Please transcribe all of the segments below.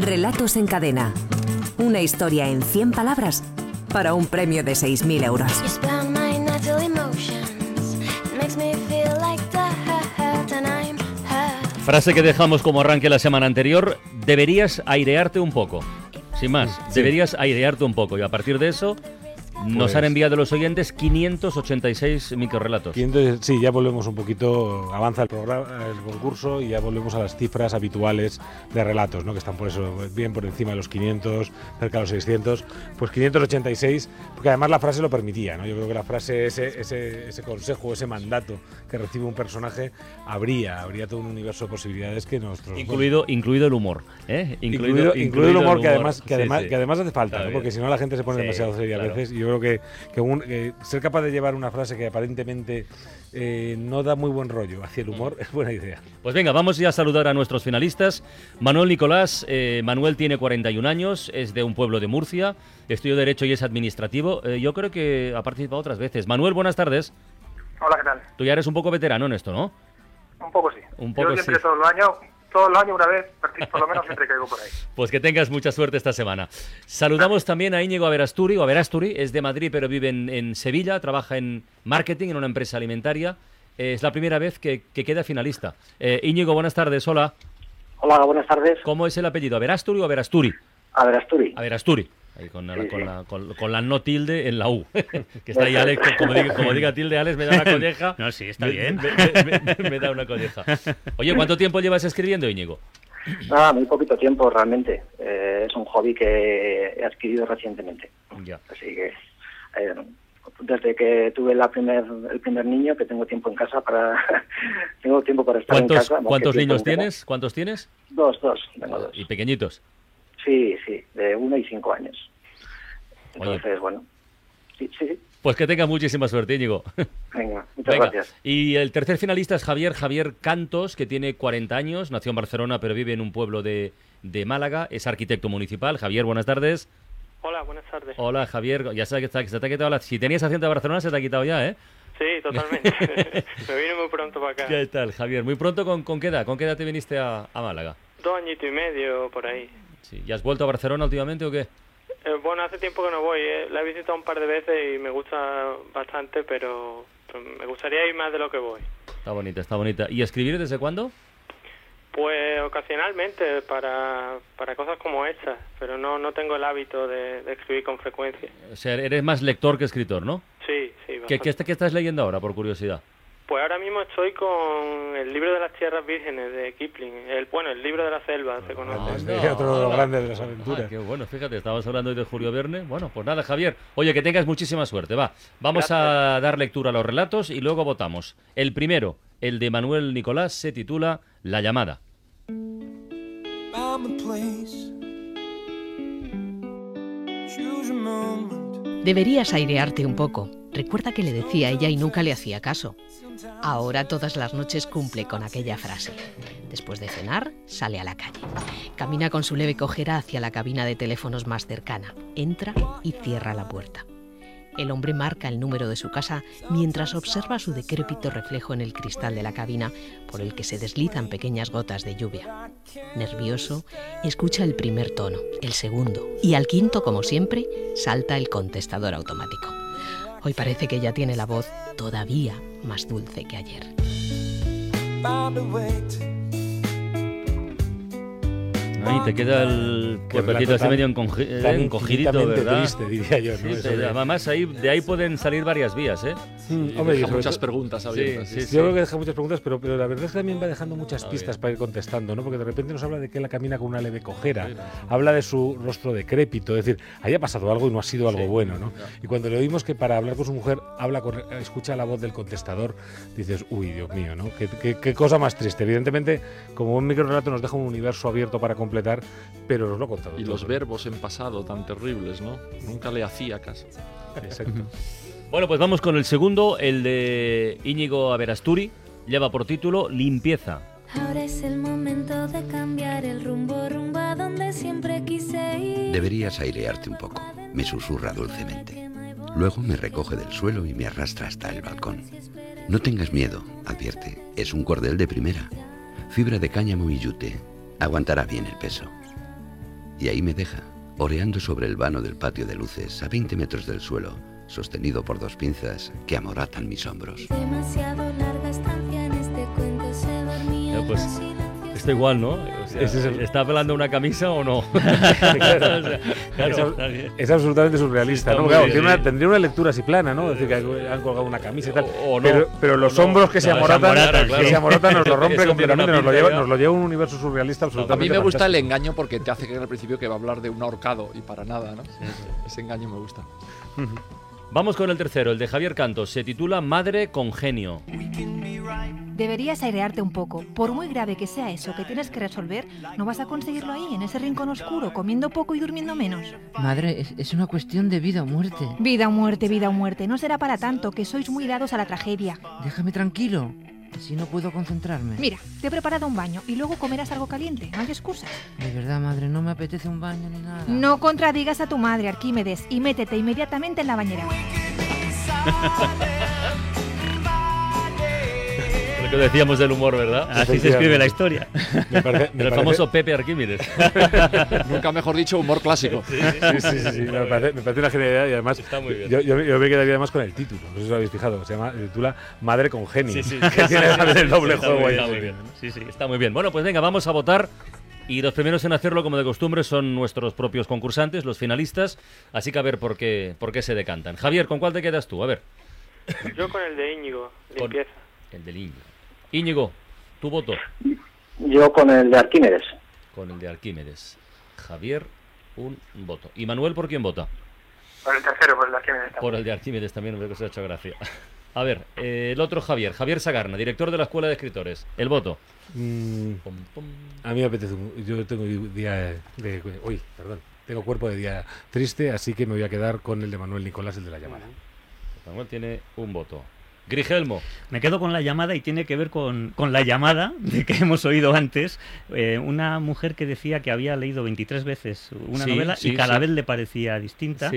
Relatos en cadena. Una historia en 100 palabras para un premio de 6.000 euros. Frase que dejamos como arranque la semana anterior, deberías airearte un poco. Sin más, deberías airearte un poco y a partir de eso nos han Pues- enviado los oyentes 586 microrelatos. Sí, ya volvemos un poquito, avanza el programa, el concurso y ya volvemos a las cifras habituales de relatos, ¿no? que están por eso bien por encima de los 500, cerca de los 600, pues 586, porque además la frase lo permitía, ¿no? Yo creo que la frase, ese, ese, ese consejo, ese mandato que recibe un personaje, habría, habría todo un universo de posibilidades que nuestros... Incluido, incluido el humor. ¿eh? Incluido, incluido el humor, que además, que Sí, además, sí. que además hace falta, ¿no? porque si no la gente se pone Sí, demasiado seria claro. a veces. Y yo creo que, que un- que ser capaz de llevar una frase que aparentemente eh, no da muy buen rollo hacia el humor es buena idea. Pues venga, vamos ya a saludar a nuestros finalistas. Manuel Nicolás, eh, Manuel tiene 41 años, es de un pueblo de Murcia, estudió Derecho y es administrativo. Eh, yo creo que ha participado otras veces. Manuel, buenas tardes. Hola, ¿qué tal? Tú ya eres un poco veterano en esto, ¿no? Un poco sí. Un poco Yo siempre sí. todos los años, todos los años una vez, por lo menos siempre caigo por ahí. Pues que tengas mucha suerte esta semana. Saludamos también a Íñigo Averasturi, o Averasturi, es de Madrid pero vive en, en Sevilla, trabaja en marketing en una empresa alimentaria. Eh, es la primera vez que, que queda finalista. Eh, Íñigo, buenas tardes, hola. Hola, buenas tardes. ¿Cómo es el apellido? ¿Averasturi o Averasturi? A ver, Asturi. Averasturi. Ahí con, la, Sí, con, sí. la, con- con la no tilde en la U. que está ahí Alex, como diga, como diga tilde, Alex me da una colleja. No, sí, está Me- bien. Me, me- me- me da una colleja. Oye, ¿cuánto tiempo llevas escribiendo, Íñigo? Nada, muy poquito tiempo realmente. Eh, es un hobby que he adquirido recientemente. Ya. Así que eh, desde que tuve la primer, el primer niño, que tengo tiempo en casa para tengo tiempo para estar en ¿Cuántos, casa. cuántos niños tienes? ¿Cuántos tienes? Dos, dos, tengo dos. Y pequeñitos. Sí, sí, de uno y cinco años. Oye. Entonces, bueno, sí, sí, sí. Pues que tengas muchísima suerte, Íñigo. Venga, muchas Venga. gracias. Y el tercer finalista es Javier, Javier Cantos, que tiene 40 años, nació en Barcelona, pero vive en un pueblo de, de Málaga, es arquitecto municipal. Javier, buenas tardes. Hola, buenas tardes. Hola, Javier. Ya sabes que está- que se te ha quitado la... Si tenías acento de Barcelona, se te ha quitado ya, ¿eh? Sí, totalmente. Me vine muy pronto para acá. ¿Qué tal, Javier? Muy pronto, ¿con, con qué edad? ¿Con qué edad te viniste a, a Málaga? Dos añitos y medio por ahí. Sí. ¿Y has vuelto a Barcelona últimamente o qué? Eh, bueno, hace tiempo que no voy. eh. La he visitado un par de veces y me gusta bastante, pero me gustaría ir más de lo que voy. Está bonita, está bonita. ¿Y escribir desde cuándo? Pues ocasionalmente para, para cosas como estas, pero no, no tengo el hábito de, de escribir con frecuencia. O sea, eres más lector que escritor, ¿no? Sí, sí. ¿Qué, bastante. qué, est- qué estás leyendo ahora, por curiosidad? Pues ahora mismo estoy con el libro de las tierras vírgenes de Kipling. El, bueno, el libro de la selva, se conoce. Anda, otro de los grandes de las aventuras. Ah, qué bueno, fíjate, estábamos hablando hoy de Julio Verne. Bueno, pues nada, Javier. Oye, que tengas muchísima suerte. Va, vamos a dar lectura a los relatos y luego votamos. El primero, el de Manuel Nicolás, se titula La llamada. Deberías airearte un poco. Recuerda que le decía a ella y nunca le hacía caso. Ahora todas las noches cumple con aquella frase. Después de cenar, sale a la calle. Camina con su leve cojera hacia la cabina de teléfonos más cercana. Entra y cierra la puerta. El hombre marca el número de su casa mientras observa su decrépito reflejo en el cristal de la cabina por el que se deslizan pequeñas gotas de lluvia. Nervioso, escucha el primer tono, el segundo y al quinto, como siempre, salta el contestador automático. Hoy parece que ella tiene la voz todavía más dulce que ayer. Ahí te queda el cuerpecito así medio encogidito, ¿verdad? triste, diría yo, ¿no? Sí, de- además ahí, de ahí pueden salir varias vías, ¿eh? Mm, hombre, deja muchas preguntas abiertas. sí, sí. sí. Yo creo que deja muchas preguntas, pero, pero la verdad es que también va dejando muchas Está pistas bien. para ir contestando, ¿no? Porque de repente nos habla de que él camina con una leve cojera, habla de su rostro decrépito, es decir, haya pasado algo y no ha sido algo Sí. bueno, ¿no? Y cuando le oímos que para hablar con su mujer habla con, escucha la voz del contestador, dices, uy, Dios mío, ¿no? Qué, qué- qué cosa más triste. Evidentemente, como un microrelato nos deja un universo abierto para completar, pero nos lo ha contado Y todo. los verbos en pasado tan terribles, ¿no? Nunca le hacía caso. Exacto. Bueno, pues vamos con el segundo, el de Íñigo Averasturi. Lleva por título Limpieza. Ahora es el momento de cambiar el rumbo, rumbo a donde siempre quise ir. Deberías airearte un poco, me susurra dulcemente. Luego me recoge del suelo y me arrastra hasta el balcón. No tengas miedo, advierte, es un cordel de primera. Fibra de cáñamo y yute. Aguantará bien el peso. Y ahí me deja, oreando sobre el vano del patio de luces a 20 metros del suelo, sostenido por dos pinzas que amoratan mis hombros. Demasiado larga estancia en este cuento se dormía Ya, pues. Está igual, ¿no? Sea, Ese es el- ¿Está pelando una camisa o no? Claro. O sea, es, claro, bien. es absolutamente surrealista, ¿no? Claro, bien, tiene sí. una- tendría una lectura así plana, ¿no? Es decir, que han colgado una camisa y tal. O- o no. pero, pero los O no. hombros que se amoratan, que se amoratan nos lo rompe completamente, nos lo, lleva, nos lo lleva a un universo surrealista A absolutamente mí me gusta el fantástico. engaño porque te hace creer al principio que va a hablar de un ahorcado y para nada, ¿no? Ese engaño me gusta. Vamos con el tercero, el de Javier Cantos. Se titula Madre con genio. Deberías airearte un poco. Por muy grave que sea eso que tienes que resolver, no vas a conseguirlo ahí, en ese rincón oscuro, comiendo poco y durmiendo menos. Madre, es, es una cuestión de vida o muerte. Vida o muerte, vida o muerte. No será para tanto, que sois muy dados a la tragedia. Déjame tranquilo, si no puedo concentrarme. Mira, te he preparado un baño y luego comerás algo caliente. No hay excusas. De verdad, madre, no me apetece un baño ni nada. No contradigas a tu madre, Arquímedes, y métete inmediatamente en la bañera. Lo que decíamos del humor, ¿verdad? Así se escribe la historia. Me parece- me el parece- famoso Pepe Arquímedes. Nunca mejor dicho, humor clásico. Sí, sí, sí, sí, me, parece, me parece una genialidad y además Está muy bien. Yo, yo, yo me quedaría además con el título, no sé si lo habéis fijado, se llama, se titula Madre con genio, Sí, sí, que tiene el doble juego muy ahí. bien, Está muy bien. Sí, sí, está muy bien. Bueno, pues venga, vamos a votar. Y los primeros en hacerlo, como de costumbre, son nuestros propios concursantes, los finalistas. Así que a ver por qué, por qué se decantan. Javier, ¿con cuál te quedas tú? A ver. Yo con el de Íñigo, Con- limpieza. El del Íñigo. Íñigo, tu voto. Yo con el de Arquímedes. Con el de Arquímedes. Javier, un voto. ¿Y Manuel por quién vota? Por el tercero, por el de Arquímedes también. Por el de Arquímedes también, me ha hecho gracia. A ver, eh, el otro Javier, Javier Sagarna, director de la Escuela de Escritores. El voto. Mm, a mí me apetece, un- yo tengo día de, de- uy, perdón, tengo cuerpo de día triste, así que me voy a quedar con el de Manuel Nicolás, el de la llamada. Manuel tiene un voto. Grigelmo. Me quedo con la llamada y tiene que ver con, con la llamada de que hemos oído antes. Eh, una mujer que decía que había leído 23 veces una Sí, novela sí, y cada sí. vez le parecía distinta.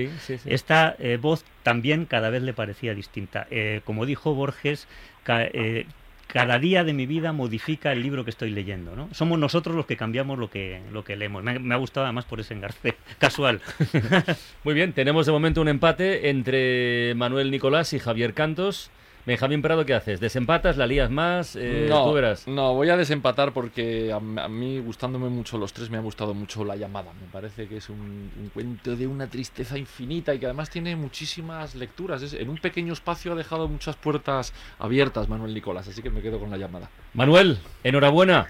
Esta eh, voz también cada vez le parecía distinta. Eh, como dijo Borges, ca- eh, cada día de mi vida modifica el libro que estoy leyendo. ¿no? Somos nosotros los que cambiamos lo que, lo que leemos. Me, me ha gustado además por ese engarce casual. Muy bien, tenemos de momento un empate entre Manuel Nicolás y Javier Cantos. Benjamín Prado, ¿qué haces? ¿Desempatas? ¿La lías más? Eh, no, Tú verás. no, voy a desempatar porque a, a mí, gustándome mucho los tres, me ha gustado mucho La llamada. Me parece que es un, un cuento de una tristeza infinita y que además tiene muchísimas lecturas. Es- en un pequeño espacio ha dejado muchas puertas abiertas Manuel Nicolás, así que me quedo con La llamada. Manuel, enhorabuena.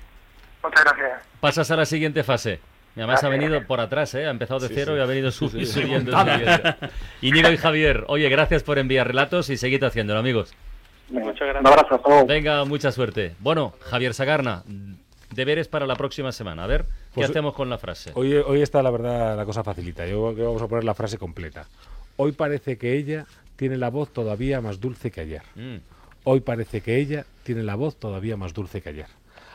Muchas gracias. Pasas a la siguiente fase. Y además ha venido por atrás, ¿eh? Ha empezado de Sí, cero sí. y ha venido Sí, subi- sí. subiendo. Subiendo. Íñigo y Javier, oye, gracias por enviar relatos y seguid haciéndolo, amigos. Muchas gracias. Un abrazo, hasta luego. Venga, mucha suerte. Bueno, Javier Sagarna, deberes para la próxima semana. A ver, ¿qué Pues, hacemos con la frase? Hoy, hoy está, la verdad, la cosa facilita. Yo creo que vamos a poner la frase completa. Hoy parece que ella tiene la voz todavía más dulce que ayer. Mm. Hoy parece que ella tiene la voz todavía más dulce que ayer.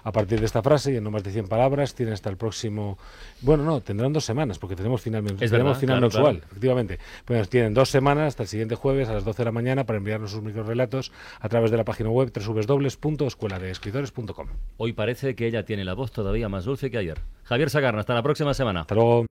A partir de esta frase, y en no más de 100 palabras, tiene hasta el próximo... Bueno, no, tendrán dos semanas, porque tenemos final, tenemos verdad, final claro, mensual, claro. efectivamente. Pues tienen dos semanas hasta el siguiente jueves a las 12 de la mañana para enviarnos sus microrelatos a través de la página web www.escueladeescritores.com. Hoy parece que ella tiene la voz todavía más dulce que ayer. Javier Sagarna, hasta la próxima semana. Hasta luego.